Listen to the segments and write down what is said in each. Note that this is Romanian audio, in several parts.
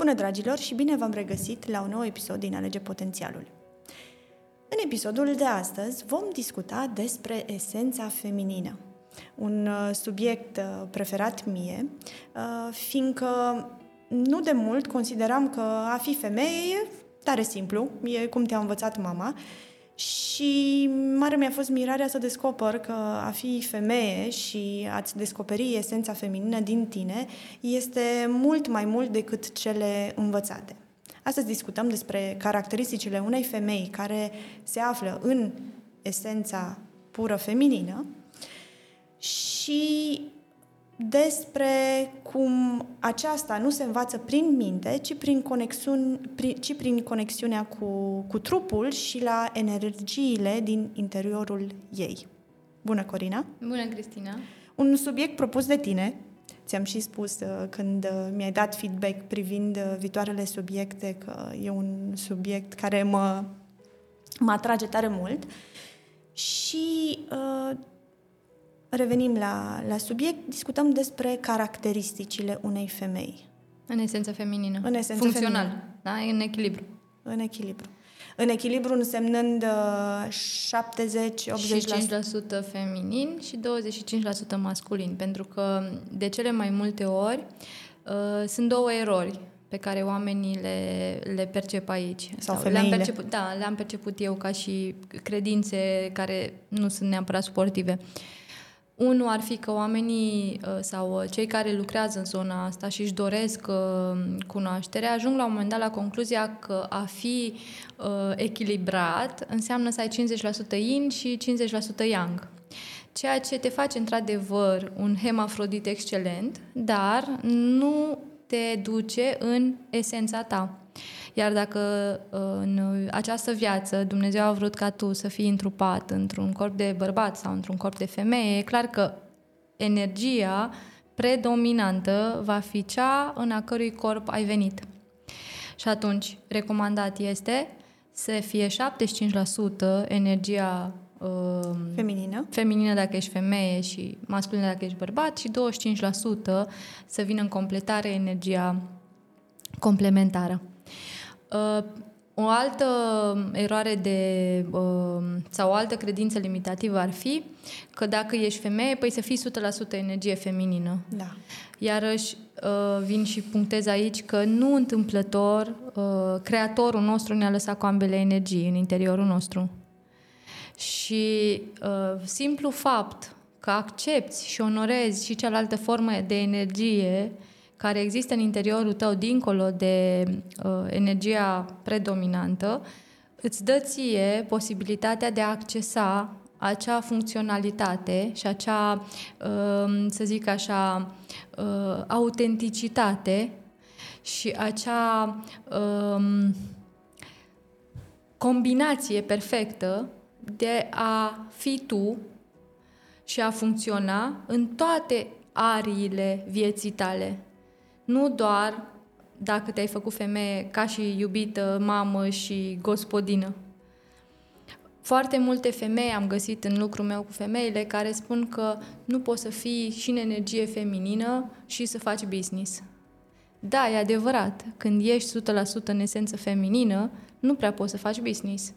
Bună, dragilor, și bine v-am regăsit la un nou episod din Alege Potențialul. În episodul de astăzi vom discuta despre esența feminină, un uh, subiect uh, preferat mie, uh, fiindcă nu de mult consideram că a fi femeie e tare simplu, e cum te-a învățat mama și mare mi-a fost mirarea să descoper că a fi femeie și a-ți descoperi esența feminină din tine este mult mai mult decât cele învățate. Astăzi discutăm despre caracteristicile unei femei care se află în esența pură feminină și despre cum aceasta nu se învață prin minte, ci prin, conexiuni, prin, ci prin conexiunea cu, cu trupul și la energiile din interiorul ei. Bună, Corina! Bună, Cristina! Un subiect propus de tine, ți-am și spus uh, când uh, mi-ai dat feedback privind uh, viitoarele subiecte, că e un subiect care mă, mă atrage tare mult și uh, revenim la, la subiect, discutăm despre caracteristicile unei femei. În esență feminină. În esență Funcțional, feminină. da? În echilibru. În echilibru. În echilibru însemnând uh, 70-80%. Și 5% feminin și 25% masculin. Pentru că de cele mai multe ori uh, sunt două erori pe care oamenii le, le percep aici. Sau le-am femeile. perceput, da, le-am perceput eu ca și credințe care nu sunt neapărat sportive. Unul ar fi că oamenii uh, sau uh, cei care lucrează în zona asta și își doresc uh, cunoaștere ajung la un moment dat la concluzia că a fi echilibrat înseamnă să ai 50% yin și 50% yang. Ceea ce te face într-adevăr un hemafrodit excelent, dar nu te duce în esența ta. Iar dacă în această viață Dumnezeu a vrut ca tu să fii întrupat într-un corp de bărbat sau într-un corp de femeie, e clar că energia predominantă va fi cea în a cărui corp ai venit. Și atunci, recomandat este să fie 75% energia uh, Feminină. feminină dacă ești femeie și masculină dacă ești bărbat și 25% să vină în completare energia complementară. Uh, o altă eroare de, uh, sau o altă credință limitativă ar fi că dacă ești femeie, păi să fii 100% energie feminină. Da. Iarăși uh, vin și punctez aici că nu întâmplător uh, creatorul nostru ne-a lăsat cu ambele energii în interiorul nostru. Și uh, simplu fapt că accepti și onorezi și cealaltă formă de energie care există în interiorul tău, dincolo de uh, energia predominantă, îți dă ție posibilitatea de a accesa acea funcționalitate și acea, uh, să zic așa, uh, autenticitate și acea uh, combinație perfectă de a fi tu și a funcționa în toate ariile vieții tale. Nu doar dacă te-ai făcut femeie ca și iubită, mamă și gospodină. Foarte multe femei am găsit în lucrul meu cu femeile care spun că nu poți să fii și în energie feminină și să faci business. Da, e adevărat. Când ești 100% în esență feminină, nu prea poți să faci business.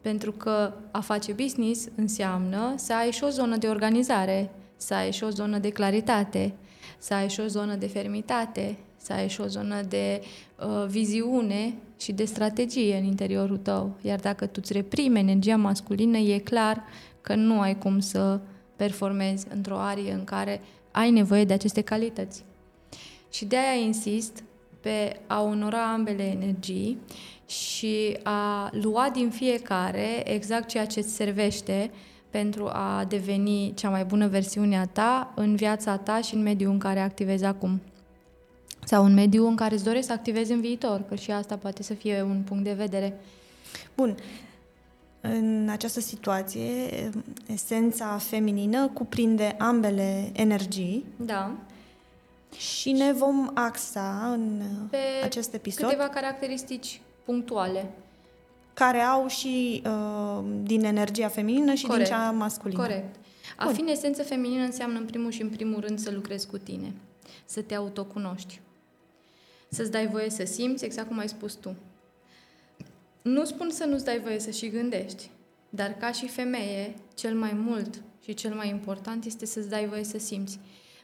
Pentru că a face business înseamnă să ai și o zonă de organizare, să ai și o zonă de claritate, să ai și o zonă de fermitate, să ai și o zonă de uh, viziune și de strategie în interiorul tău. Iar dacă tu îți reprimi energia masculină, e clar că nu ai cum să performezi într-o arie în care ai nevoie de aceste calități. Și de aia insist pe a onora ambele energii și a lua din fiecare exact ceea ce îți servește pentru a deveni cea mai bună versiune a ta în viața ta și în mediul în care activezi acum. Sau în mediul în care îți dorești să activezi în viitor, că și asta poate să fie un punct de vedere. Bun. În această situație, esența feminină cuprinde ambele energii. Da. Și ne vom axa în Pe acest episod câteva caracteristici punctuale. Care au și uh, din energia feminină și Corect. din cea masculină. Corect. A Bun. fi în esență feminină înseamnă în primul și în primul rând să lucrezi cu tine, să te autocunoști. să-ți dai voie să simți, exact cum ai spus tu. Nu spun să nu-ți dai voie să și gândești, dar ca și femeie, cel mai mult și cel mai important este să-ți dai voie să simți.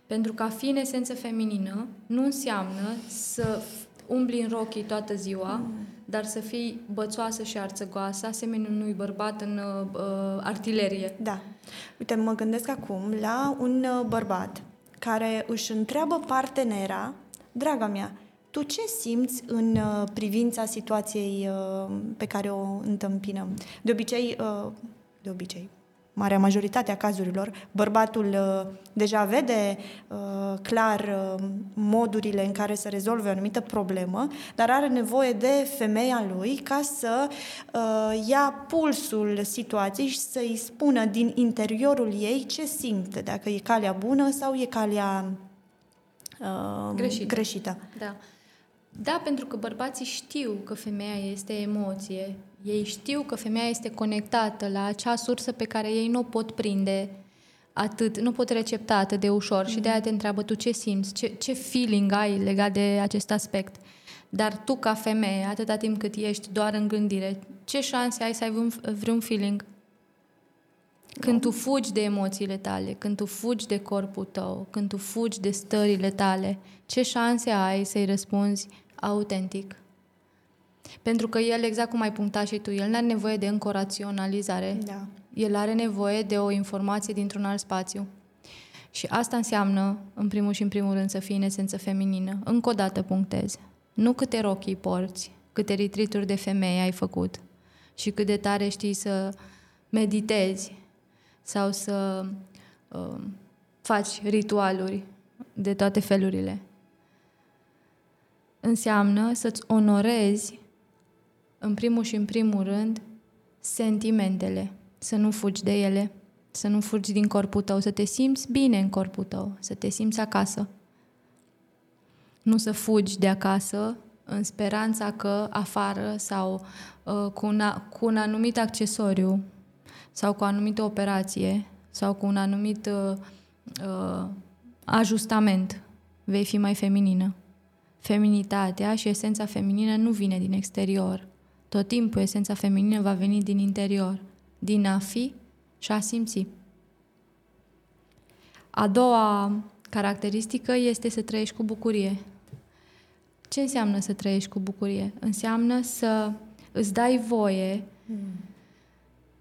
Pentru că a fi în esență feminină nu înseamnă să umbli în rochii toată ziua, mm. Dar să fii bățoasă și arțăgoasă, asemenea unui bărbat în uh, uh, artilerie. Da. Uite, mă gândesc acum la un uh, bărbat care își întreabă partenera, draga mea, tu ce simți în uh, privința situației uh, pe care o întâmpinăm? De obicei, uh, de obicei, marea majoritate a cazurilor, bărbatul uh, deja vede uh, clar uh, modurile în care să rezolve o anumită problemă, dar are nevoie de femeia lui ca să uh, ia pulsul situației și să-i spună din interiorul ei ce simte, dacă e calea bună sau e calea uh, greșită. greșită. Da. Da, pentru că bărbații știu că femeia este emoție. Ei știu că femeia este conectată la acea sursă pe care ei nu o pot prinde atât, nu pot recepta atât de ușor mm. și de aia te întreabă tu ce simți, ce, ce feeling ai legat de acest aspect. Dar tu, ca femeie, atâta timp cât ești doar în gândire, ce șanse ai să ai vreun, vreun feeling? Când tu fugi de emoțiile tale, când tu fugi de corpul tău, când tu fugi de stările tale, ce șanse ai să-i răspunzi autentic. Pentru că el, exact cum ai punctat și tu, el nu are nevoie de încă o raționalizare. Da. El are nevoie de o informație dintr-un alt spațiu. Și asta înseamnă, în primul și în primul rând, să fii în esență feminină. Încă o dată punctez. Nu câte rochii porți, câte retrituri de femeie ai făcut și cât de tare știi să meditezi sau să uh, faci ritualuri de toate felurile înseamnă să-ți onorezi, în primul și în primul rând, sentimentele, să nu fugi de ele, să nu fugi din corpul tău, să te simți bine în corpul tău, să te simți acasă. Nu să fugi de acasă în speranța că afară sau uh, cu, un, cu un anumit accesoriu sau cu o anumită operație sau cu un anumit uh, uh, ajustament vei fi mai feminină. Feminitatea și esența feminină nu vine din exterior. Tot timpul esența feminină va veni din interior, din a fi și a simți. A doua caracteristică este să trăiești cu bucurie. Ce înseamnă să trăiești cu bucurie? Înseamnă să îți dai voie hmm.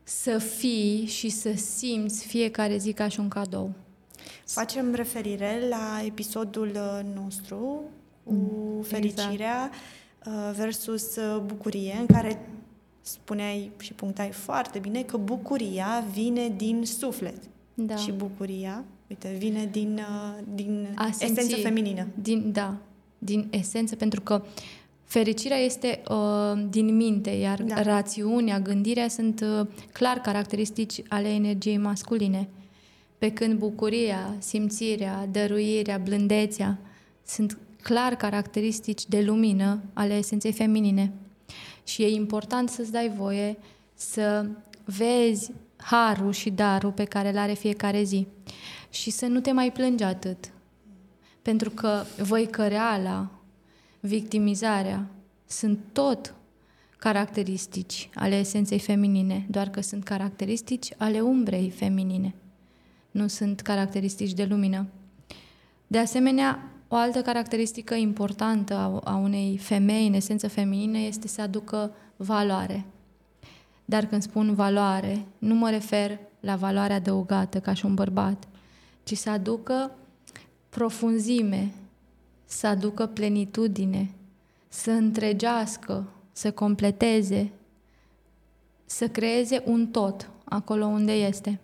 să fii și să simți fiecare zi ca și un cadou. Facem referire la episodul uh, nostru cu mm, fericirea exact. versus uh, bucurie, în care spuneai și punctai foarte bine că bucuria vine din suflet. Da. Și bucuria, uite, vine din, uh, din esență feminină. Din, da, din esență, pentru că fericirea este uh, din minte, iar da. rațiunea, gândirea sunt uh, clar caracteristici ale energiei masculine. Pe când bucuria, simțirea, dăruirea, blândețea sunt clar caracteristici de lumină ale esenței feminine. Și e important să-ți dai voie să vezi harul și darul pe care îl are fiecare zi și să nu te mai plângi atât. Pentru că căreala, victimizarea, sunt tot caracteristici ale esenței feminine, doar că sunt caracteristici ale umbrei feminine. Nu sunt caracteristici de lumină. De asemenea, o altă caracteristică importantă a, a unei femei, în esență feminină, este să aducă valoare. Dar când spun valoare, nu mă refer la valoare adăugată ca și un bărbat, ci să aducă profunzime, să aducă plenitudine, să întregească, să completeze, să creeze un tot acolo unde este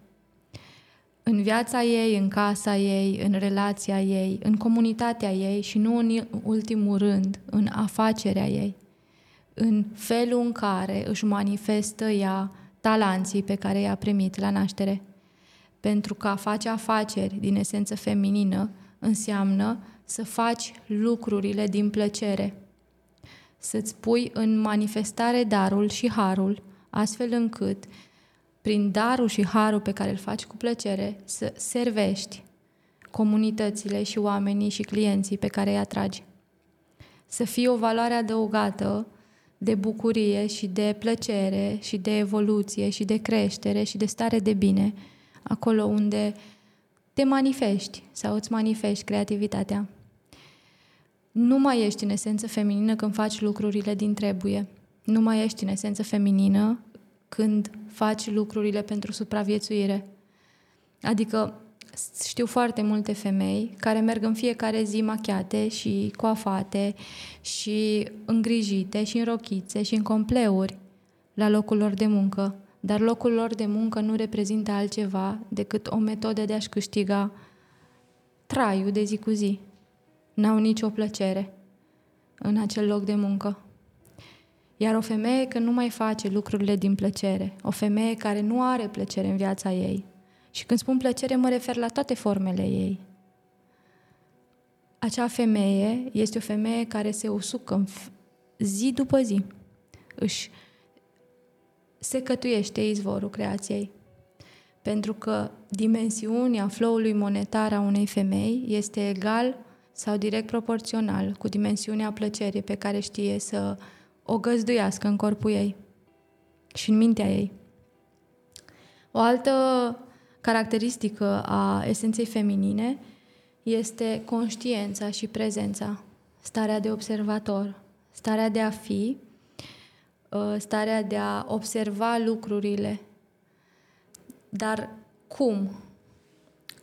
în viața ei, în casa ei, în relația ei, în comunitatea ei și nu în ultimul rând în afacerea ei, în felul în care își manifestă ea talanții pe care i-a primit la naștere. Pentru că a face afaceri din esență feminină înseamnă să faci lucrurile din plăcere, să-ți pui în manifestare darul și harul, astfel încât prin darul și harul pe care îl faci cu plăcere, să servești comunitățile și oamenii și clienții pe care îi atragi. să fie o valoare adăugată de bucurie și de plăcere și de evoluție și de creștere și de stare de bine, acolo unde te manifesti sau îți manifesti creativitatea. Nu mai ești în esență feminină când faci lucrurile din trebuie. Nu mai ești în esență feminină când faci lucrurile pentru supraviețuire. Adică știu foarte multe femei care merg în fiecare zi machiate și coafate și îngrijite și în rochițe și în compleuri la locul lor de muncă. Dar locul lor de muncă nu reprezintă altceva decât o metodă de a-și câștiga traiul de zi cu zi. N-au nicio plăcere în acel loc de muncă. Iar o femeie că nu mai face lucrurile din plăcere, o femeie care nu are plăcere în viața ei, și când spun plăcere, mă refer la toate formele ei. Acea femeie este o femeie care se usucă zi după zi. Își se cătuiește izvorul creației. Pentru că dimensiunea flow-ului monetar a unei femei este egal sau direct proporțional cu dimensiunea plăcerii pe care știe să o găzduiască în corpul ei și în mintea ei. O altă caracteristică a esenței feminine este conștiența și prezența, starea de observator, starea de a fi, ă, starea de a observa lucrurile. Dar cum?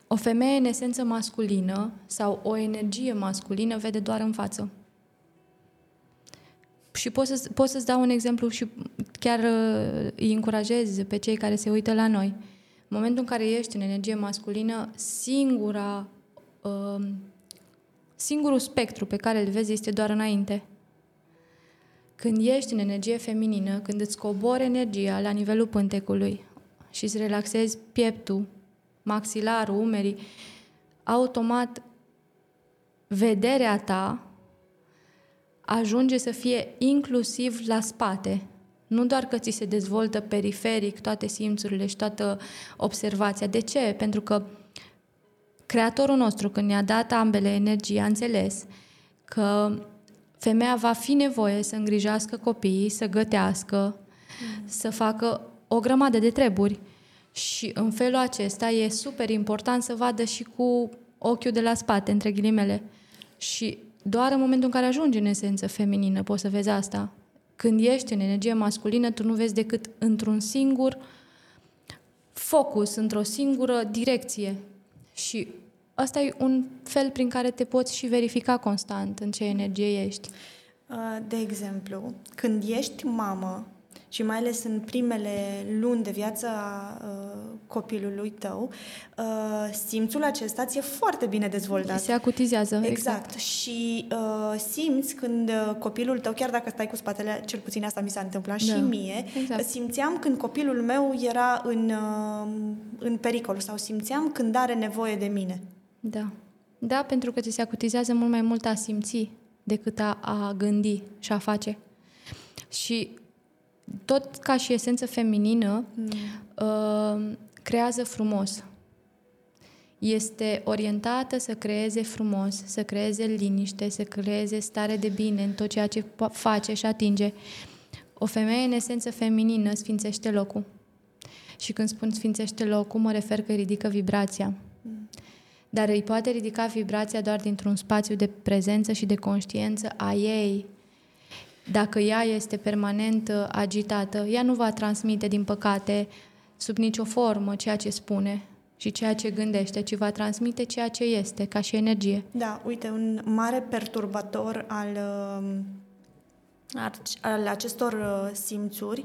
O femeie în esență masculină sau o energie masculină vede doar în față. Și pot, să, pot să-ți dau un exemplu și chiar ă, îi încurajez pe cei care se uită la noi. În momentul în care ești în energie masculină, singura, uh, singurul spectru pe care îl vezi este doar înainte. Când ești în energie feminină, când îți cobori energia la nivelul pântecului și îți relaxezi pieptul, maxilarul, umerii, automat vederea ta ajunge să fie inclusiv la spate, nu doar că ți se dezvoltă periferic toate simțurile și toată observația. De ce? Pentru că Creatorul nostru, când ne-a dat ambele energii, a înțeles că femeia va fi nevoie să îngrijească copiii, să gătească, mm. să facă o grămadă de treburi. Și în felul acesta e super important să vadă și cu ochiul de la spate, între ghilimele. Și doar în momentul în care ajungi în esență feminină poți să vezi asta. Când ești în energie masculină, tu nu vezi decât într-un singur focus, într-o singură direcție. Și ăsta e un fel prin care te poți și verifica constant în ce energie ești. Uh, de exemplu, când ești mamă, și mai ales în primele luni de viață a uh, copilului tău, uh, simțul acesta ți-e foarte bine dezvoltat. Se acutizează. Exact. exact. Și uh, simți când uh, copilul tău, chiar dacă stai cu spatele, cel puțin asta mi s-a întâmplat da. și mie, exact. simțeam când copilul meu era în, uh, în pericol sau simțeam când are nevoie de mine. Da. Da, pentru că ți se acutizează mult mai mult a simți decât a, a gândi și a face. Și tot ca și esență feminină, mm. uh, creează frumos. Este orientată să creeze frumos, să creeze liniște, să creeze stare de bine în tot ceea ce face și atinge. O femeie în esență feminină sfințește locul. Și când spun sfințește locul, mă refer că ridică vibrația. Mm. Dar îi poate ridica vibrația doar dintr-un spațiu de prezență și de conștiență a ei, dacă ea este permanent uh, agitată, ea nu va transmite, din păcate, sub nicio formă ceea ce spune și ceea ce gândește, ci va transmite ceea ce este, ca și energie. Da, uite, un mare perturbator al, um, al acestor uh, simțuri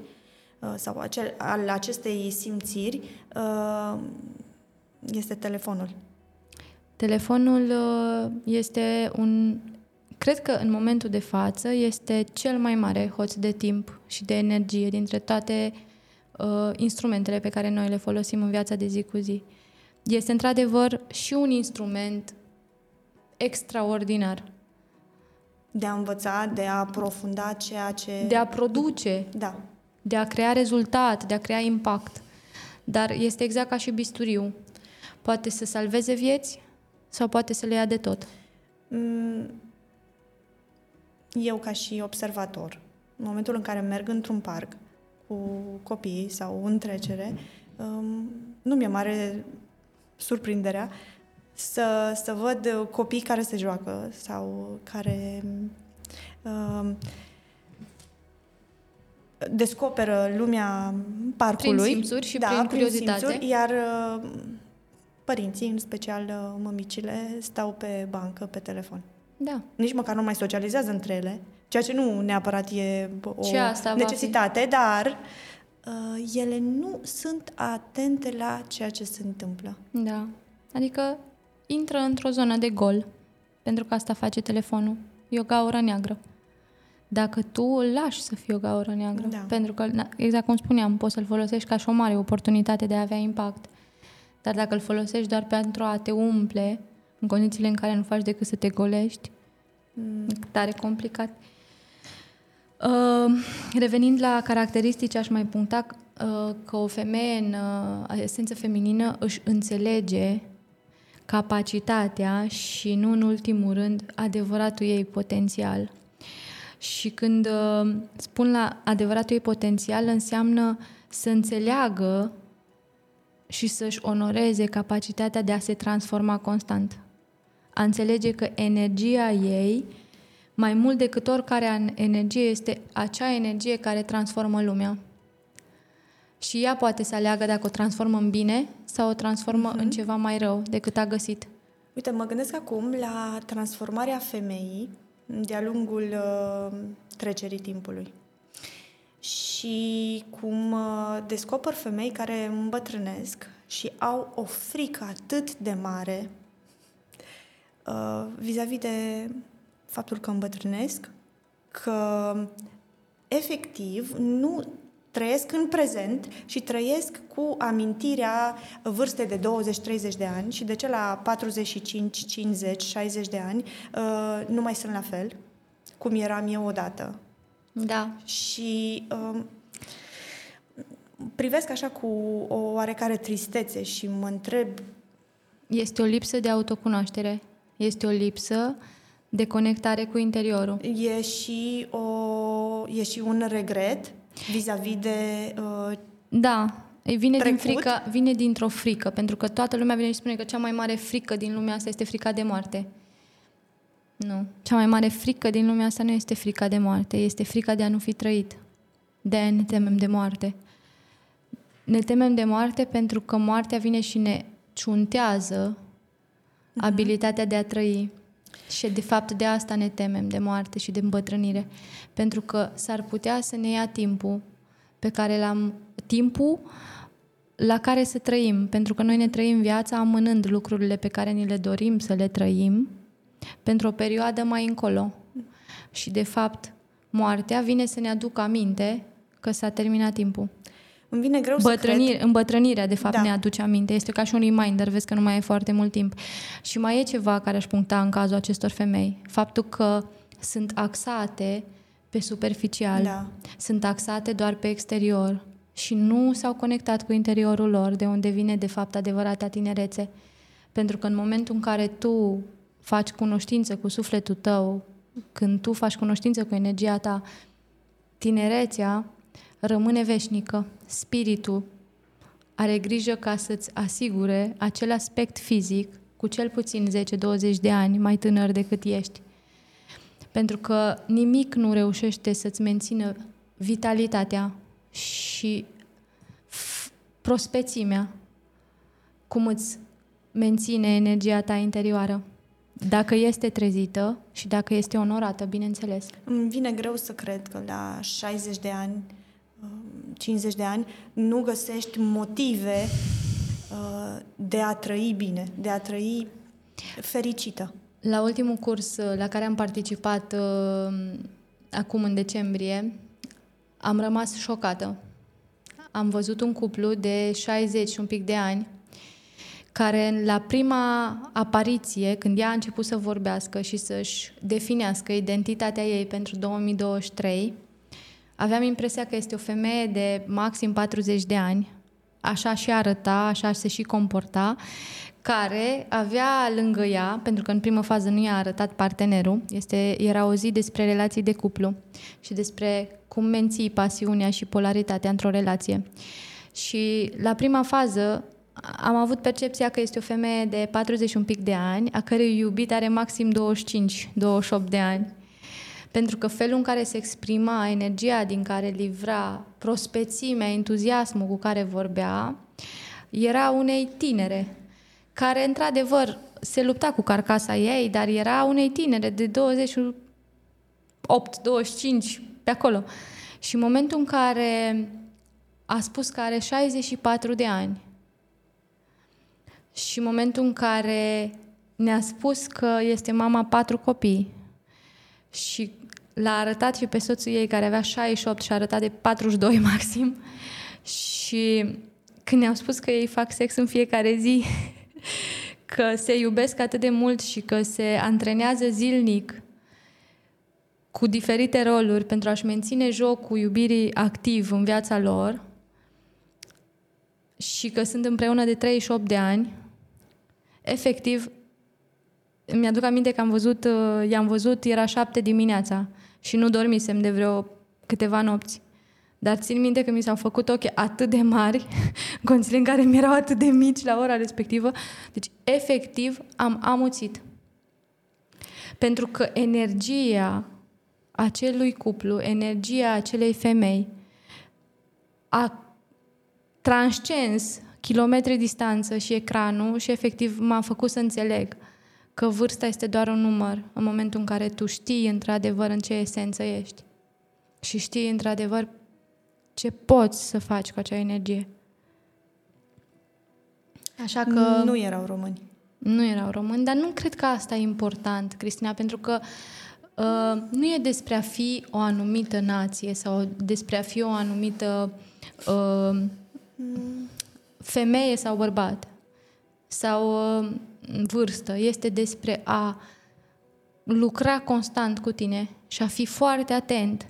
uh, sau acel, al acestei simțiri este telefonul. Telefonul este un Cred că în momentul de față este cel mai mare hoț de timp și de energie dintre toate uh, instrumentele pe care noi le folosim în viața de zi cu zi. Este într-adevăr și un instrument extraordinar. De a învăța, de a aprofunda ceea ce... De a produce. Da. De a crea rezultat, de a crea impact. Dar este exact ca și bisturiu. Poate să salveze vieți sau poate să le ia de tot. Mm eu ca și observator, în momentul în care merg într-un parc cu copiii sau în trecere, um, nu mi-e mare surprinderea să, să văd copii care se joacă sau care um, descoperă lumea parcului. Prin simțuri și da, prin curiozitate. simțuri, iar uh, părinții, în special uh, mămicile, stau pe bancă, pe telefon. Da. Nici măcar nu mai socializează între ele, ceea ce nu neapărat e o Și asta va necesitate, dar uh, ele nu sunt atente la ceea ce se întâmplă. Da. Adică intră într-o zonă de gol, pentru că asta face telefonul. E o gaură neagră. Dacă tu îl lași să fie o gaură neagră, Da. pentru că, na, exact cum spuneam, poți să-l folosești ca și o mare oportunitate de a avea impact. Dar dacă îl folosești doar pentru a te umple, în condițiile în care nu faci decât să te golești, Mm. e tare complicat. Uh, revenind la caracteristici, aș mai puncta uh, că o femeie în uh, esență feminină își înțelege capacitatea și, nu în ultimul rând, adevăratul ei potențial. Și când uh, spun la adevăratul ei potențial, înseamnă să înțeleagă și să-și onoreze capacitatea de a se transforma constant. A înțelege că energia ei, mai mult decât oricare an- energie, este acea energie care transformă lumea. Și ea poate să aleagă dacă o transformă în bine sau o transformă în ceva mai rău decât a găsit. Uite, mă gândesc acum la transformarea femeii de-a lungul uh, trecerii timpului. Și cum uh, descoper femei care îmbătrânesc și au o frică atât de mare uh, vis-a-vis de faptul că îmbătrânesc, că efectiv nu trăiesc în prezent și trăiesc cu amintirea vârstei de 20-30 de ani și de ce la 45, 50, 60 de ani uh, nu mai sunt la fel cum eram eu odată. Da. Și um, privesc așa cu o oarecare tristețe și mă întreb Este o lipsă de autocunoaștere. Este o lipsă de conectare cu interiorul. e și, o, e și un regret vis-a-vis de uh, Da, e vine din Trecut? frică, vine dintr-o frică, pentru că toată lumea vine și spune că cea mai mare frică din lumea asta este frica de moarte. Nu. Cea mai mare frică din lumea asta nu este frica de moarte, este frica de a nu fi trăit. De aia ne temem de moarte. Ne temem de moarte pentru că moartea vine și ne ciuntează abilitatea de a trăi. Și de fapt de asta ne temem, de moarte și de îmbătrânire. Pentru că s-ar putea să ne ia timpul pe care l-am... Timpul la care să trăim. Pentru că noi ne trăim viața amânând lucrurile pe care ni le dorim să le trăim pentru o perioadă mai încolo. Și de fapt, moartea vine să ne aducă aminte că s-a terminat timpul. Îmi vine greu să Bătrânire, îmbătrânirea, de fapt, Da. ne aduce aminte. Este ca și un reminder, vezi că nu mai e foarte mult timp. Și mai e ceva care aș puncta în cazul acestor femei. Faptul că sunt axate pe superficial, cred. Da. sunt axate doar pe exterior și nu s-au conectat cu interiorul lor, de unde vine, de fapt, adevărata tinerețe. Pentru că în momentul în care tu faci cunoștință cu sufletul tău, când tu faci cunoștință cu energia ta, tinerețea rămâne veșnică. Spiritul are grijă ca să-ți asigure acel aspect fizic cu cel puțin 10-20 de ani mai tânăr decât ești. Pentru că nimic nu reușește să-ți mențină vitalitatea și f- prospețimea cum îți menține energia ta interioară. Dacă este trezită și dacă este onorată, bineînțeles. Îmi vine greu să cred că la 60 de ani, uh, 50 de ani, nu găsești motive uh, de a trăi bine, de a trăi fericită. La ultimul curs uh, la care am participat uh, acum în decembrie, am rămas șocată. Am văzut un cuplu de 60 și un pic de ani care la prima apariție, când ea a început să vorbească și să-și definească identitatea ei pentru 2023, aveam impresia că este o femeie de maxim 40 de ani, așa și arăta, așa se și comporta, care avea lângă ea, pentru că în primă fază nu i-a arătat partenerul, este, era o zi despre relații de cuplu și despre cum menții pasiunea și polaritatea într-o relație. Și la prima fază am avut percepția că este o femeie de 40 un pic de ani, a cărei iubit are maxim 25-28 de ani. Pentru că felul în care se exprima, energia din care livra, prospețimea, entuziasmul cu care vorbea, era unei tinere, care într-adevăr se lupta cu carcasa ei, dar era unei tinere de 28, 25, pe acolo. Și în momentul în care a spus că are 64 de ani și în momentul în care ne-a spus că este mama patru copii și l-a arătat și pe soțul ei care avea 68 și a arătat de 42 maxim. Și când ne-au spus că ei fac sex în fiecare zi, că se iubesc atât de mult și că se antrenează zilnic cu diferite roluri pentru a-și menține jocul iubirii activ în viața lor și că sunt împreună de 38 de ani, efectiv, mi-aduc aminte că am văzut, uh, i-am văzut, era șapte dimineața și nu dormisem de vreo câteva nopți. Dar țin minte că mi s-au făcut ochi atât de mari, condițiile în care mi erau atât de mici la ora respectivă. Deci, efectiv, am amuțit. Pentru că energia acelui cuplu, energia acelei femei, a transcens kilometri distanță și ecranul și efectiv m-a făcut să înțeleg că vârsta este doar un număr în momentul în care tu știi într-adevăr în ce esență ești și știi într-adevăr ce poți să faci cu acea energie. Așa că... Nu erau români. Nu erau români, dar nu cred că asta e important, Cristina, pentru că uh, nu e despre a fi o anumită nație sau despre a fi o anumită uh, femeie sau bărbat sau uh, vârstă. Este despre a lucra constant cu tine și a fi foarte atent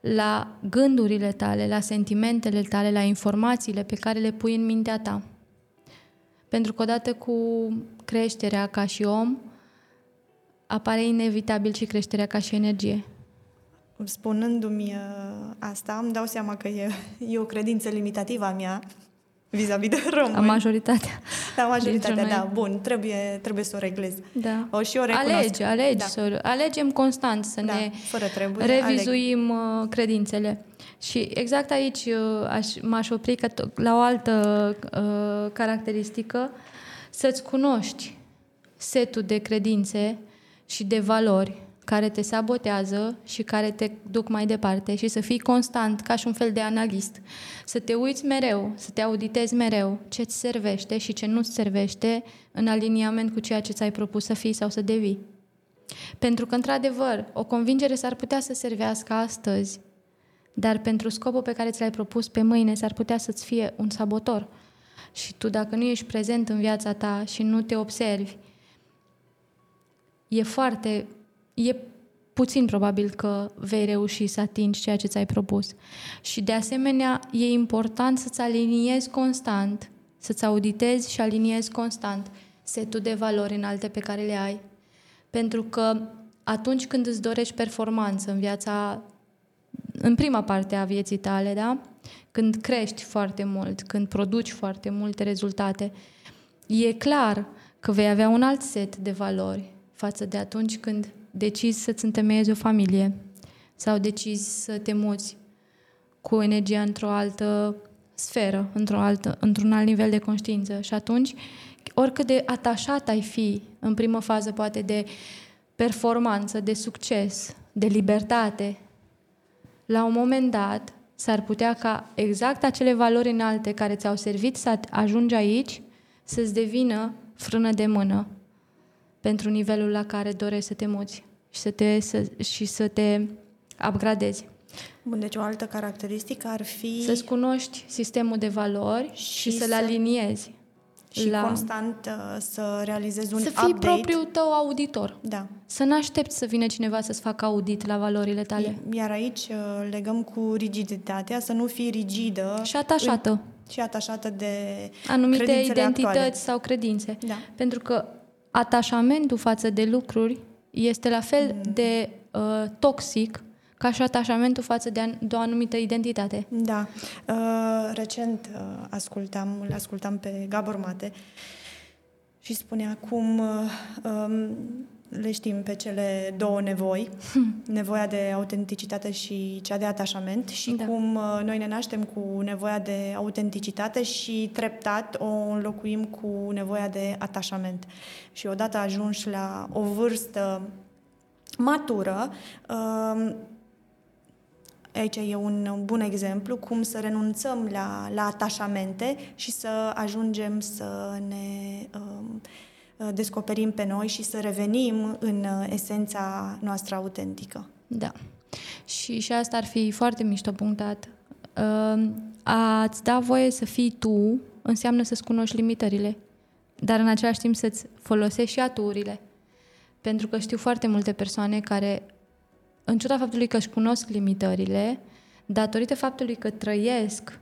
la gândurile tale, la sentimentele tale, la informațiile pe care le pui în mintea ta. Pentru că odată cu creșterea ca și om, apare inevitabil și creșterea ca și energie. Spunându-mi uh, asta, îmi dau seama că e, e o credință limitativă a mea vis-a-vis de români. La majoritatea. La majoritatea, da. Bun, trebuie, trebuie să o reglez. Da. O, și o recunosc. Alegi, alegi. Da. Să, alegem constant să da, ne fără trebuie, revizuim aleg. Uh, credințele. Și exact aici uh, aș, m-aș opri că la o altă uh, caracteristică, să-ți cunoști setul de credințe și de valori care te sabotează și care te duc mai departe și să fii constant, ca și un fel de analist. Să te uiți mereu, să te auditezi mereu ce ți servește și ce nu-ți servește în aliniament cu ceea ce ți-ai propus să fii sau să devii. Pentru că, într-adevăr, o convingere s-ar putea să servească astăzi, dar pentru scopul pe care ți l-ai propus pe mâine s-ar putea să-ți fie un sabotor. Și tu, dacă nu ești prezent în viața ta și nu te observi, e foarte e puțin probabil că vei reuși să atingi ceea ce ți-ai propus. Și de asemenea, e important să-ți aliniezi constant, să-ți auditezi și aliniezi constant setul de valori înalte pe care le ai. Pentru că atunci când îți dorești performanță în viața, în prima parte a vieții tale, da? când crești foarte mult, când produci foarte multe rezultate, e clar că vei avea un alt set de valori față de atunci când decizi să-ți întemeiezi o familie sau decizi să te muți cu energia într-o altă sferă, într-o altă, într-un alt nivel de conștiință. Și atunci, oricât de atașat ai fi, în primă fază poate de performanță, de succes, de libertate, la un moment dat s-ar putea ca exact acele valori înalte care ți-au servit să ajungi aici să-ți devină frână de mână pentru nivelul la care dorești să te muți și să te, să, și să te upgradezi. Bun, deci o altă caracteristică ar fi... Să-ți cunoști sistemul de valori și, și să-l aliniezi. Și la... constant uh, să realizezi un Să fii update. propriul tău auditor. Da. Să nu aștepți să vină cineva să-ți facă audit la valorile tale. Iar aici uh, legăm cu rigiditatea, să nu fii rigidă. Și atașată. În Și atașată de Anumite credințele identități actuale. sau credințe. Da. Pentru că atașamentul față de lucruri este la fel Mm. de uh, toxic ca și atașamentul față de, an- de o anumită identitate. Da. Uh, recent uh, ascultam, îl ascultam pe Gabor Mate și spunea cum uh, um, le știm pe cele două nevoi, nevoia de autenticitate și cea de atașament și Da. cum uh, noi ne naștem cu nevoia de autenticitate și treptat o înlocuim cu nevoia de atașament. Și odată ajungi la o vârstă matură, um, Aici e un bun exemplu cum să renunțăm la, la atașamente și să ajungem să ne um, descoperim pe noi și să revenim în uh, esența noastră autentică. Da. Și, și asta ar fi foarte mișto punctat. Uh, A-ți da voie să fii tu înseamnă să-ți cunoști limitările, dar în același timp să-ți folosești și aturile. Pentru că știu foarte multe persoane care, în ciuda faptului că își cunosc limitările, datorită faptului că trăiesc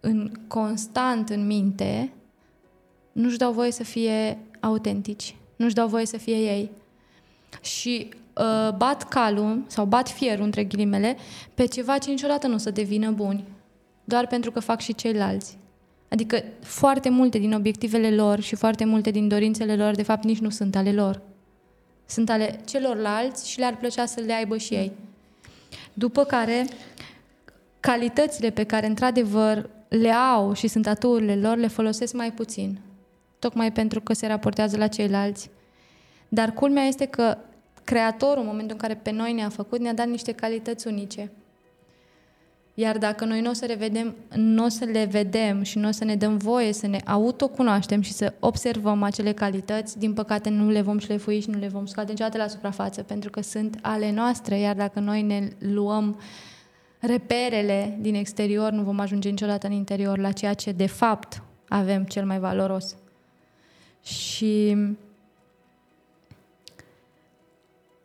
în constant în minte, nu-și dau voie să fie autentici, nu-și dau voie să fie ei. Și uh, bat calul sau bat fierul, între ghilimele, pe ceva ce niciodată nu o să devină buni, doar pentru că fac și ceilalți. Adică foarte multe din obiectivele lor și foarte multe din dorințele lor, de fapt, nici nu sunt ale lor. Sunt ale celorlalți și le-ar plăcea să le aibă și ei. După care, calitățile pe care, într-adevăr, le au și sunt aturile lor, le folosesc mai puțin. Tocmai pentru că se raportează la ceilalți. Dar culmea este că Creatorul, în momentul în care pe noi ne-a făcut, ne-a dat niște calități unice. Iar dacă noi nu o să le vedem, nu o să le vedem și nu o să ne dăm voie să ne autocunoaștem și să observăm acele calități, din păcate nu le vom șlefui și nu le vom scoate niciodată la suprafață, pentru că sunt ale noastre, iar dacă noi ne luăm reperele din exterior, nu vom ajunge niciodată în interior la ceea ce de fapt avem cel mai valoros. Și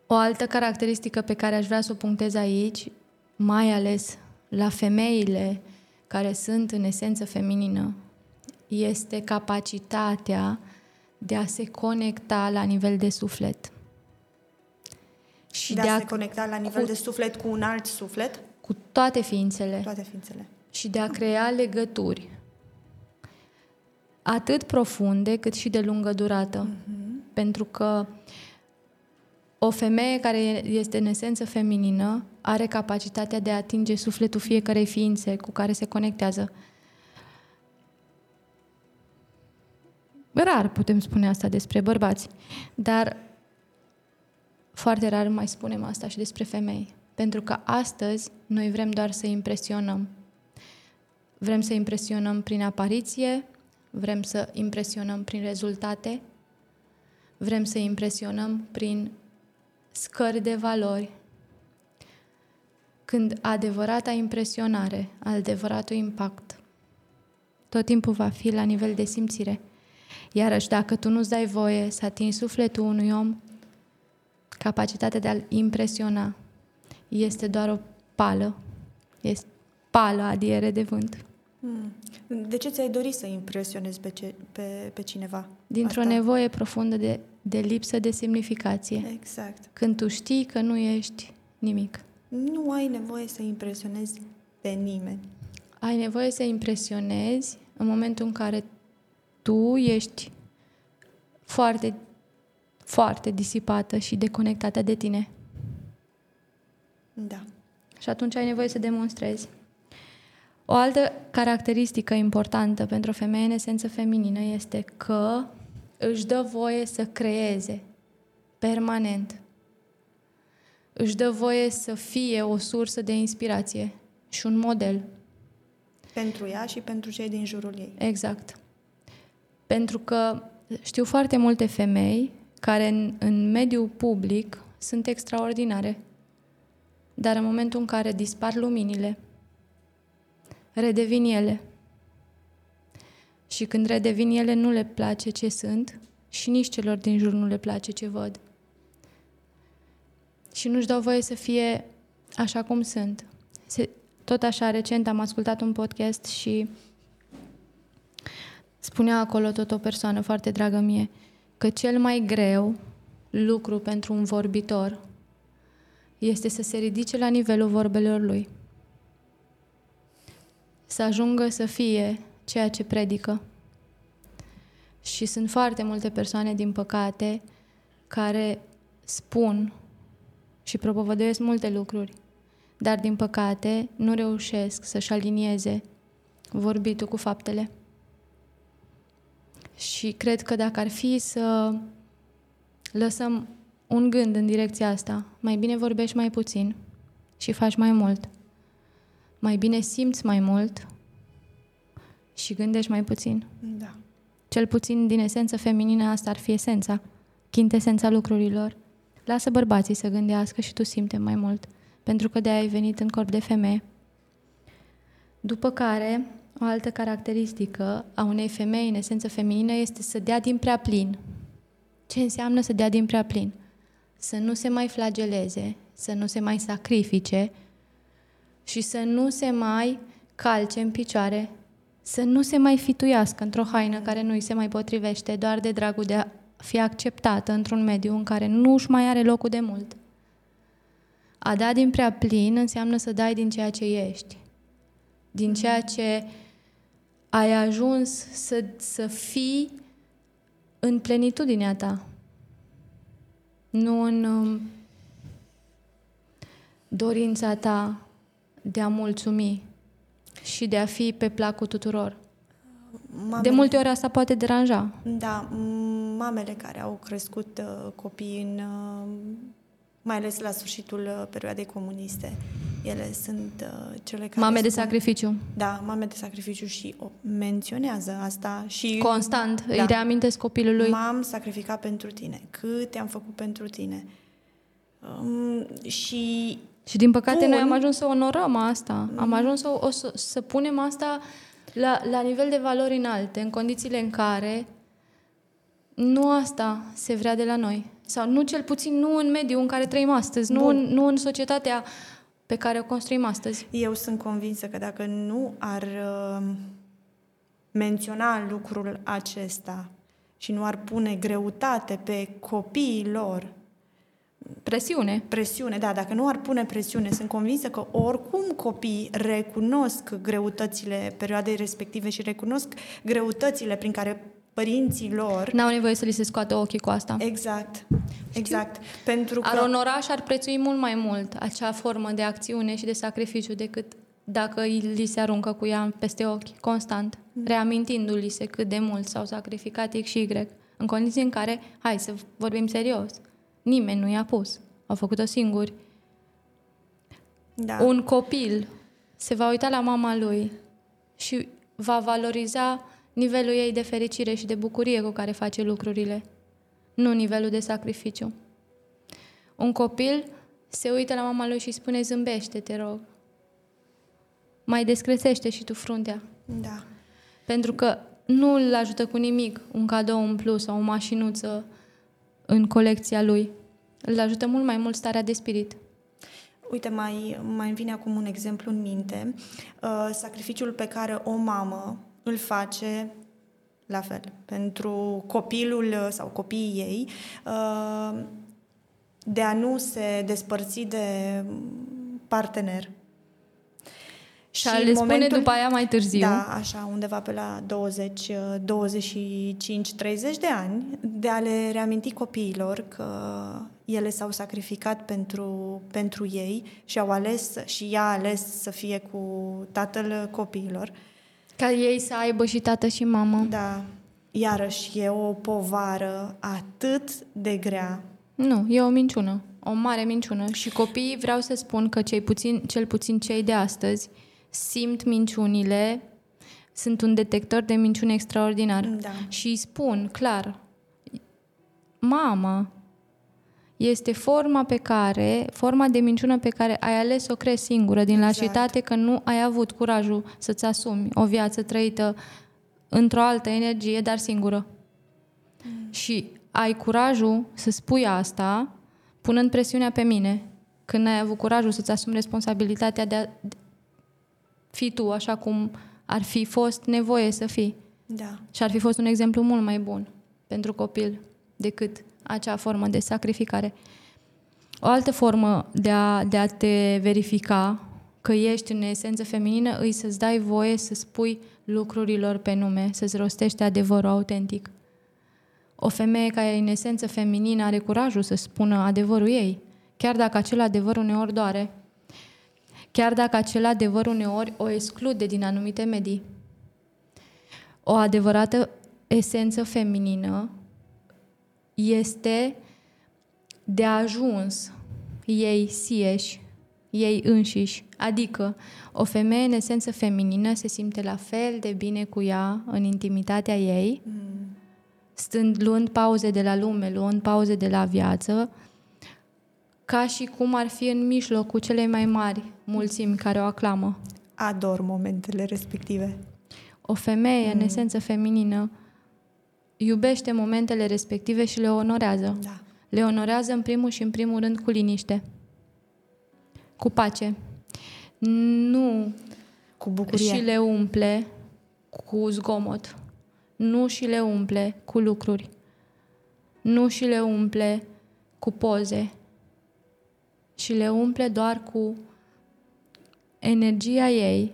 o altă caracteristică pe care aș vrea să o punctez aici, mai ales la femeile care sunt în esență feminină, este capacitatea de a se conecta la nivel de suflet. Și de, de a, a se conecta la nivel cu, de suflet cu un alt suflet? Cu toate ființele. Toate ființele. Și de a crea legături atât profunde cât și de lungă durată. Mm-hmm. Pentru că o femeie care este în esență feminină are capacitatea de a atinge sufletul fiecarei ființe cu care se conectează. Rar putem spune asta despre bărbați, dar foarte rar mai spunem asta și despre femei. Pentru că astăzi noi vrem doar să impresionăm. Vrem să impresionăm prin apariție, vrem să impresionăm prin rezultate, vrem să impresionăm prin scări de valori. Când adevărata impresionare, adevăratul impact, tot timpul va fi la nivel de simțire. Iarăși, dacă tu nu-ți dai voie să atingi sufletul unui om, capacitatea de a-l impresiona este doar o pală. Este pală adiere de vânt. Hmm. De ce ți-ai dori să impresionezi pe, ce, pe, pe cineva? Dintr-o Asta? nevoie profundă de, de lipsă de semnificație. Exact. Când tu știi că nu ești nimic. Nu ai nevoie să impresionezi pe nimeni. Ai nevoie să impresionezi în momentul în care tu ești foarte, foarte disipată și deconectată de tine. Da. Și atunci ai nevoie să demonstrezi. O altă caracteristică importantă pentru o femeie în esență feminină este că își dă voie să creeze permanent. Își dă voie să fie o sursă de inspirație și un model. Pentru ea și pentru cei din jurul ei. Exact. Pentru că știu foarte multe femei care în, în mediul public sunt extraordinare, dar în momentul în care dispar luminile, redevin ele. Și când redevin ele, nu le place ce sunt și nici celor din jur nu le place ce văd. Și nu-și dau voie să fie așa cum sunt. Se, tot așa, recent am ascultat un podcast și spunea acolo tot o persoană foarte dragă mie, că cel mai greu lucru pentru un vorbitor este să se ridice la nivelul vorbelor lui. Să ajungă să fie ceea ce predică. Și sunt foarte multe persoane, din păcate, care spun și propovăduiesc multe lucruri, dar, din păcate, nu reușesc să-și alinieze vorbitul cu faptele. Și cred că dacă ar fi să lăsăm un gând în direcția asta, mai bine vorbești mai puțin și faci mai mult. Mai bine simți mai mult și gândești mai puțin. Da. Cel puțin din esență feminină asta ar fi esența, chintesența lucrurilor. Lasă bărbații să gândească și tu simte mai mult, pentru că de-aia ai venit în corp de femeie. După care, o altă caracteristică a unei femei în esență feminină este să dea din prea plin. Ce înseamnă să dea din prea plin? Să nu se mai flageleze, să nu se mai sacrifice și să nu se mai calce în picioare, să nu se mai fituiască într-o haină care nu îi se mai potrivește doar de dragul de a fi acceptată într-un mediu în care nu își mai are locul de mult. A da din prea plin înseamnă să dai din ceea ce ești, din ceea ce ai ajuns să, să fii în plenitudinea ta, nu în um, dorința ta de a mulțumi și de a fi pe placul tuturor. Mamele, de multe ori asta poate deranja. Da, mamele care au crescut uh, copii în, uh, mai ales la sfârșitul uh, perioadei comuniste, ele sunt uh, cele care Mame spun, de sacrificiu. Da, mame de sacrificiu și o menționează asta și constant da, îi reamintesc copilului. M-am sacrificat pentru tine. Cât am făcut pentru tine. Um, și și din păcate pun... noi am ajuns să onorăm asta. Am ajuns să, o, să, să punem asta la, la nivel de valori înalte, în condițiile în care nu asta se vrea de la noi. Sau nu cel puțin nu în mediul în care trăim astăzi, nu în, nu în societatea pe care o construim astăzi. Eu sunt convinsă că dacă nu ar uh, menționa lucrul acesta și nu ar pune greutate pe copiii lor, Presiune. Presiune, da, dacă nu ar pune presiune, sunt convinsă că oricum copiii recunosc greutățile perioadei respective și recunosc greutățile prin care părinții lor... N-au nevoie să li se scoată ochii cu asta. Exact, exact. Știu. Pentru că... Ar onoraș și ar prețui mult mai mult acea formă de acțiune și de sacrificiu decât dacă li se aruncă cu ea peste ochi, constant, mm. reamintindu-li se cât de mult s-au sacrificat X și Y, în condiții în care, hai să vorbim serios, nimeni nu i-a pus, au făcut-o singuri. Da. Un copil se va uita la mama lui și va valoriza nivelul ei de fericire și de bucurie cu care face lucrurile, nu nivelul de sacrificiu. Un copil se uită la mama lui și spune zâmbește, te rog. Mai descrețește și tu fruntea. Da. Pentru că nu îl ajută cu nimic un cadou în plus sau o mașinuță în colecția lui. Îl ajută mult mai mult starea de spirit. Uite, mai, mai vine acum un exemplu în minte. Uh, sacrificiul pe care o mamă îl face la fel pentru copilul sau copiii ei uh, de a nu se despărți de partener. Și a le momentul, spune după aia mai târziu. Da, așa, undeva pe la 20, 25, 30 de ani, de a le reaminti copiilor că ele s-au sacrificat pentru, pentru ei și au ales și ea a ales să fie cu tatăl copiilor. Ca ei să aibă și tată și mamă. Da. Iarăși e o povară atât de grea. Nu, e o minciună. O mare minciună. Și copiii, vreau să spun că cei puțin, cel puțin cei de astăzi, simt minciunile, sunt un detector de minciuni extraordinar. Da. Și îi spun clar, mama este forma pe care, forma de minciună pe care ai ales să o crezi singură din exact. lașitate că nu ai avut curajul să-ți asumi o viață trăită într-o altă energie, dar singură. Mm. Și ai curajul să spui asta punând presiunea pe mine, când ai avut curajul să-ți asumi responsabilitatea de a fi tu așa cum ar fi fost nevoie să fii. Da. Și ar fi fost un exemplu mult mai bun pentru copil decât acea formă de sacrificare. O altă formă de a, de a te verifica că ești în esență feminină îi să-ți dai voie să spui lucrurilor pe nume, să-ți rostești adevărul autentic. O femeie care e în esență feminină are curajul să spună adevărul ei, chiar dacă acel adevăr uneori doare, chiar dacă acel adevăr uneori o exclude din anumite medii. O adevărată esență feminină este de ajuns ei sieși, ei înșiși. Adică o femeie în esență feminină se simte la fel de bine cu ea în intimitatea ei, mm. stând luând pauze de la lume, luând pauze de la viață, ca și cum ar fi în mijlocul cele mai mari mulțimi care o aclamă. Ador momentele respective. O femeie, mm. în esență feminină, iubește momentele respective și le onorează. Da. Le onorează în primul și în primul rând cu liniște, cu pace. Nu cu bucurie. Și le umple cu zgomot. Nu și le umple cu lucruri. Nu și le umple cu poze. Și le umple doar cu energia ei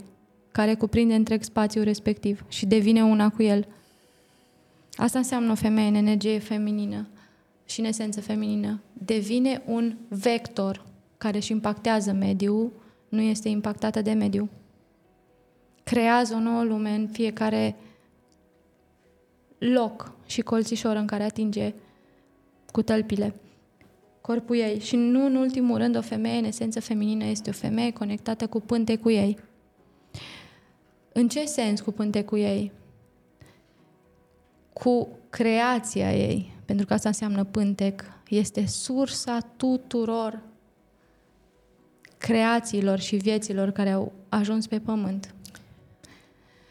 care cuprinde întreg spațiul respectiv și devine una cu el. Asta înseamnă o femeie în energie feminină și în esență feminină. Devine un vector care își impactează mediul, nu este impactată de mediu. Creează o nouă lume în fiecare loc și colțișor în care atinge cu tălpile corpul ei. Și nu în ultimul rând, o femeie în esență feminină este o femeie conectată cu cu ei. În ce sens cu cu ei? Cu creația ei, pentru că asta înseamnă pântec, este sursa tuturor creațiilor și vieților care au ajuns pe pământ.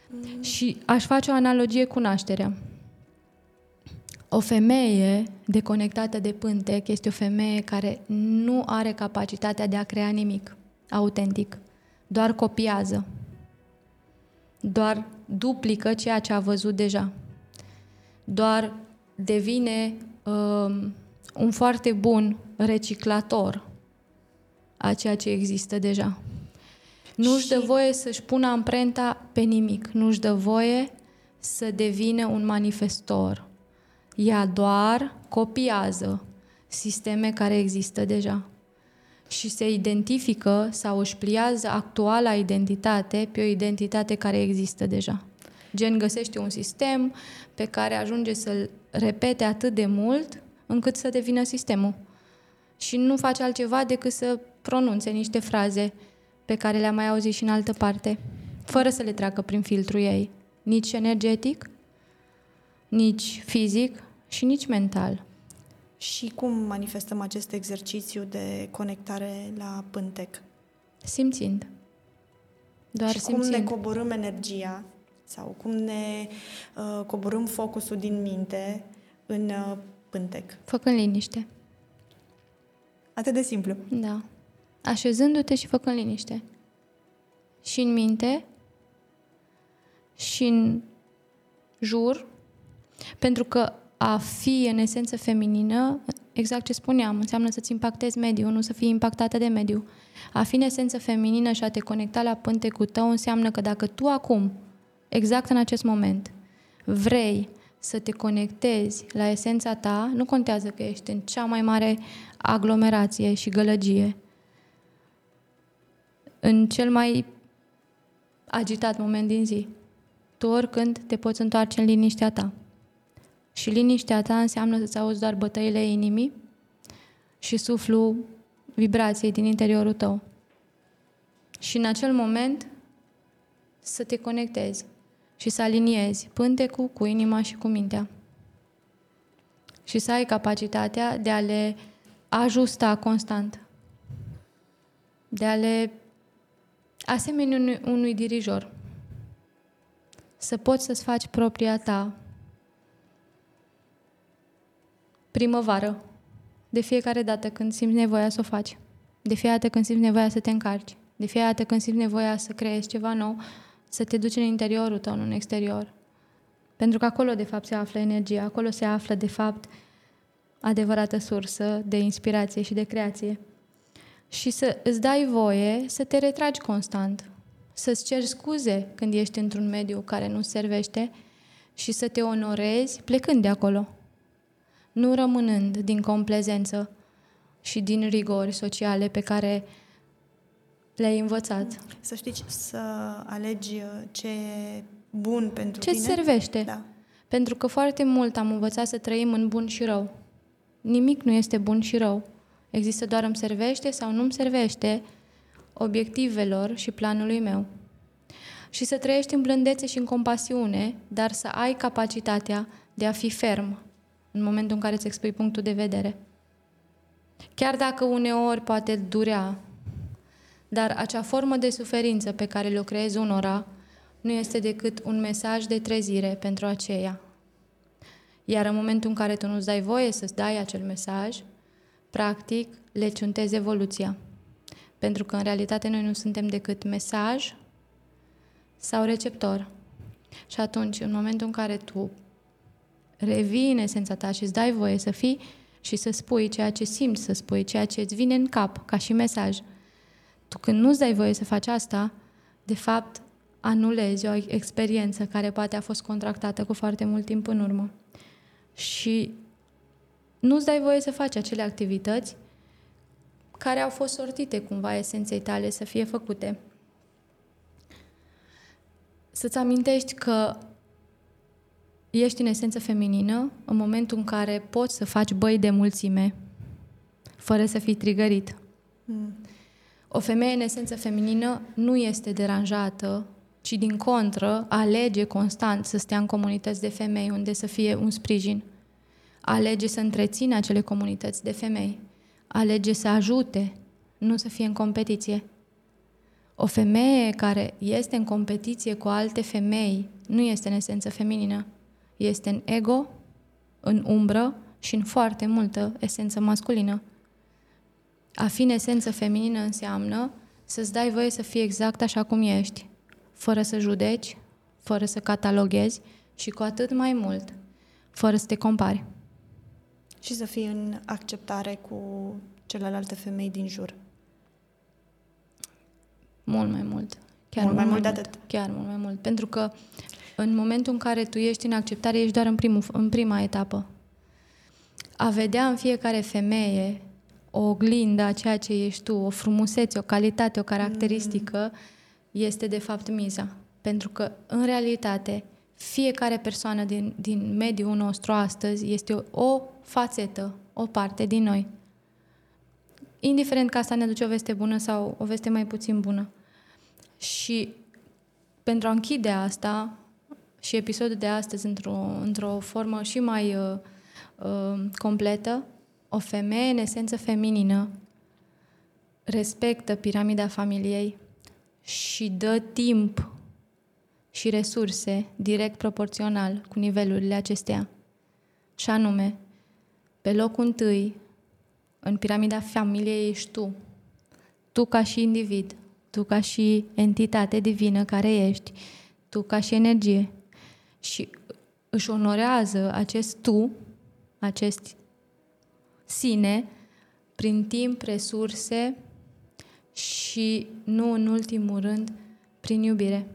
Mm. Și aș face o analogie cu nașterea. O femeie deconectată de pântec este o femeie care nu are capacitatea de a crea nimic autentic, doar copiază, doar duplică ceea ce a văzut deja, doar devine um, un foarte bun reciclator a ceea ce există deja. Nu-și dă voie să-și pună amprenta pe nimic, nu-și dă voie să devină un manifestor. Ea doar copiază sisteme care există deja și se identifică sau își pliază actuala identitate pe o identitate care există deja. Gen găsește un sistem pe care ajunge să-l repete atât de mult încât să devină sistemul. Și nu face altceva decât să pronunțe niște fraze pe care le-am mai auzit și în altă parte, fără să le treacă prin filtrul ei, nici energetic, nici fizic și nici mental. Și cum manifestăm acest exercițiu de conectare la pântec? Simțind. Doar și simțind. cum ne coborâm energia sau cum ne uh, coborâm focusul din minte în uh, pântec? Făcând liniște. Atât de simplu. Da. Așezându-te și făcând liniște. Și în minte, și în jur, pentru că a fi în esență feminină, exact ce spuneam, înseamnă să-ți impactezi mediul, nu să fii impactată de mediu. A fi în esență feminină și a te conecta la pântecul tău înseamnă că dacă tu acum, exact în acest moment, vrei să te conectezi la esența ta, nu contează că ești în cea mai mare aglomerație și gălăgie, în cel mai agitat moment din zi. Tu oricând te poți întoarce în liniștea ta. Și liniștea ta înseamnă să-ți auzi doar bătăile inimii și suflu vibrației din interiorul tău. Și în acel moment să te conectezi și să aliniezi pântecul cu inima și cu mintea. Și să ai capacitatea de a le ajusta constant. De a le asemenea unui, unui dirijor. Să poți să-ți faci propria ta primăvară. De fiecare dată când simți nevoia să o faci. De fiecare dată când simți nevoia să te încarci. De fiecare dată când simți nevoia să creezi ceva nou, să te duci în interiorul tău, nu în exterior. Pentru că acolo, de fapt, se află energia, acolo se află, de fapt, adevărată sursă de inspirație și de creație. Și să îți dai voie să te retragi constant, să-ți ceri scuze când ești într-un mediu care nu servește și să te onorezi plecând de acolo, nu rămânând din complezență și din rigori sociale pe care le-ai învățat. Să știi să alegi ce e bun pentru Ce tine. Ce servește. Da. Pentru că foarte mult am învățat să trăim în bun și rău. Nimic nu este bun și rău. Există doar îmi servește sau nu îmi servește obiectivelor și planului meu. Și să trăiești în blândețe și în compasiune, dar să ai capacitatea de a fi ferm în momentul în care îți expui punctul de vedere. Chiar dacă uneori poate durea, dar acea formă de suferință pe care le-o creezi unora nu este decât un mesaj de trezire pentru aceea. Iar în momentul în care tu nu-ți dai voie să-ți dai acel mesaj, practic le ciuntezi evoluția. Pentru că în realitate noi nu suntem decât mesaj sau receptor. Și atunci, în momentul în care tu revii în esența ta și îți dai voie să fii și să spui ceea ce simți să spui, ceea ce îți vine în cap ca și mesaj, tu când nu-ți dai voie să faci asta, de fapt anulezi o experiență care poate a fost contractată cu foarte mult timp în urmă. Și nu-ți dai voie să faci acele activități care au fost sortite cumva esenței tale să fie făcute. Să-ți amintești că ești în esență feminină în momentul în care poți să faci băi de mulțime fără să fii trigărit. Mm. O femeie în esență feminină nu este deranjată, ci din contră alege constant să stea în comunități de femei unde să fie un sprijin. Alege să întrețină acele comunități de femei. Alege să ajute, nu să fie în competiție. O femeie care este în competiție cu alte femei nu este în esență feminină. Este în ego, în umbră și în foarte multă esență masculină. A fi în esență feminină înseamnă să-ți dai voie să fii exact așa cum ești, fără să judeci, fără să cataloghezi și cu atât mai mult, fără să te compari. Și să fii în acceptare cu celelalte femei din jur. Mult mai mult. Chiar mult, mult mai mult de atât. Chiar mult mai mult. Pentru că în momentul în care tu ești în acceptare, ești doar în, primul, în prima etapă. A vedea în fiecare femeie o oglindă a ceea ce ești tu, o frumusețe, o calitate, o caracteristică, mm. este de fapt miza. Pentru că, în realitate, fiecare persoană din, din mediul nostru astăzi este o, o fațetă, o parte din noi. Indiferent că asta ne aduce o veste bună sau o veste mai puțin bună. Și pentru a închide asta și episodul de astăzi într-o, într-o formă și mai uh, uh, completă, o femeie în esență feminină respectă piramida familiei și dă timp și resurse direct proporțional cu nivelurile acestea. Și anume, pe locul întâi, în piramida familiei ești tu. Tu ca și individ, tu ca și entitate divină care ești, tu ca și energie. Și își onorează acest tu, acest sine, prin timp, resurse și, nu în ultimul rând, prin iubire.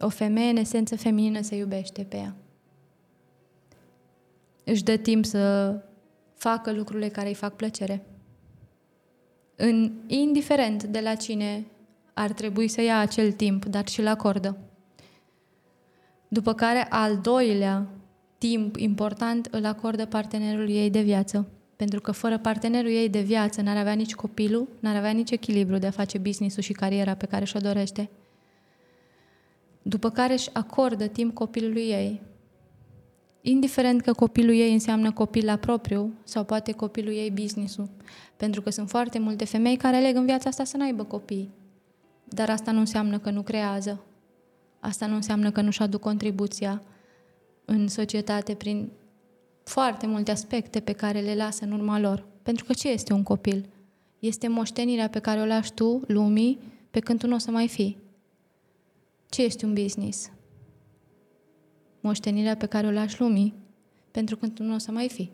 O femeie, în esență feminină, se iubește pe ea. Își dă timp să facă lucrurile care îi fac plăcere. În, indiferent de la cine ar trebui să ia acel timp, dar și-l acordă. După care, al doilea timp important îl acordă partenerul ei de viață. Pentru că fără partenerul ei de viață n-ar avea nici copilul, n-ar avea nici echilibru de a face business-ul și cariera pe care și-o dorește. După care își acordă timp copilului ei. Indiferent că copilul ei înseamnă copil la propriu sau poate copilul ei business-ul. Pentru că sunt foarte multe femei care aleg în viața asta să n-aibă copii. Dar asta nu înseamnă că nu creează. Asta nu înseamnă că nu-și aduc contribuția în societate prin foarte multe aspecte pe care le lasă în urma lor. Pentru că ce este un copil? Este moștenirea pe care o lași tu lumii pe când tu nu o să mai fii. Ce este un business? moștenirea pe care o lași lumii, pentru că tu nu o să mai fi.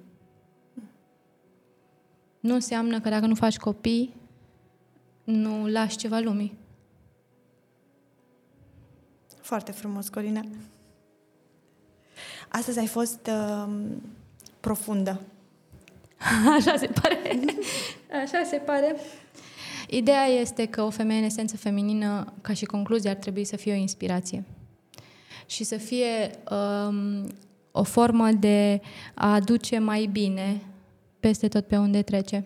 Nu înseamnă că dacă nu faci copii, nu lași ceva lumii. Foarte frumos, Corina. Astăzi ai fost uh, profundă. Așa se pare. Așa se pare. Ideea este că o femeie în esență feminină, ca și concluzie, ar trebui să fie o inspirație. Și să fie um, o formă de a aduce mai bine peste tot pe unde trece.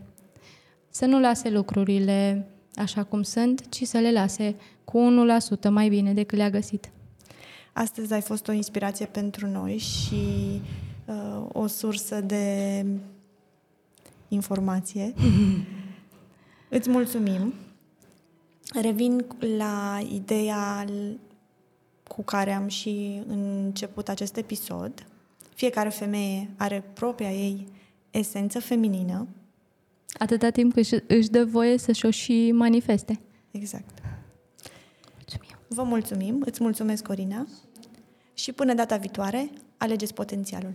Să nu lase lucrurile așa cum sunt, ci să le lase cu 1% mai bine decât le-a găsit. Astăzi ai fost o inspirație pentru noi și uh, o sursă de informație. Îți mulțumim. Revin la ideea cu care am și început acest episod. Fiecare femeie are propria ei esență feminină. Atâta timp cât își dă voie să-și o și manifeste. Exact. Mulțumim. Vă mulțumim, îți mulțumesc, Corina. Și până data viitoare, alegeți potențialul.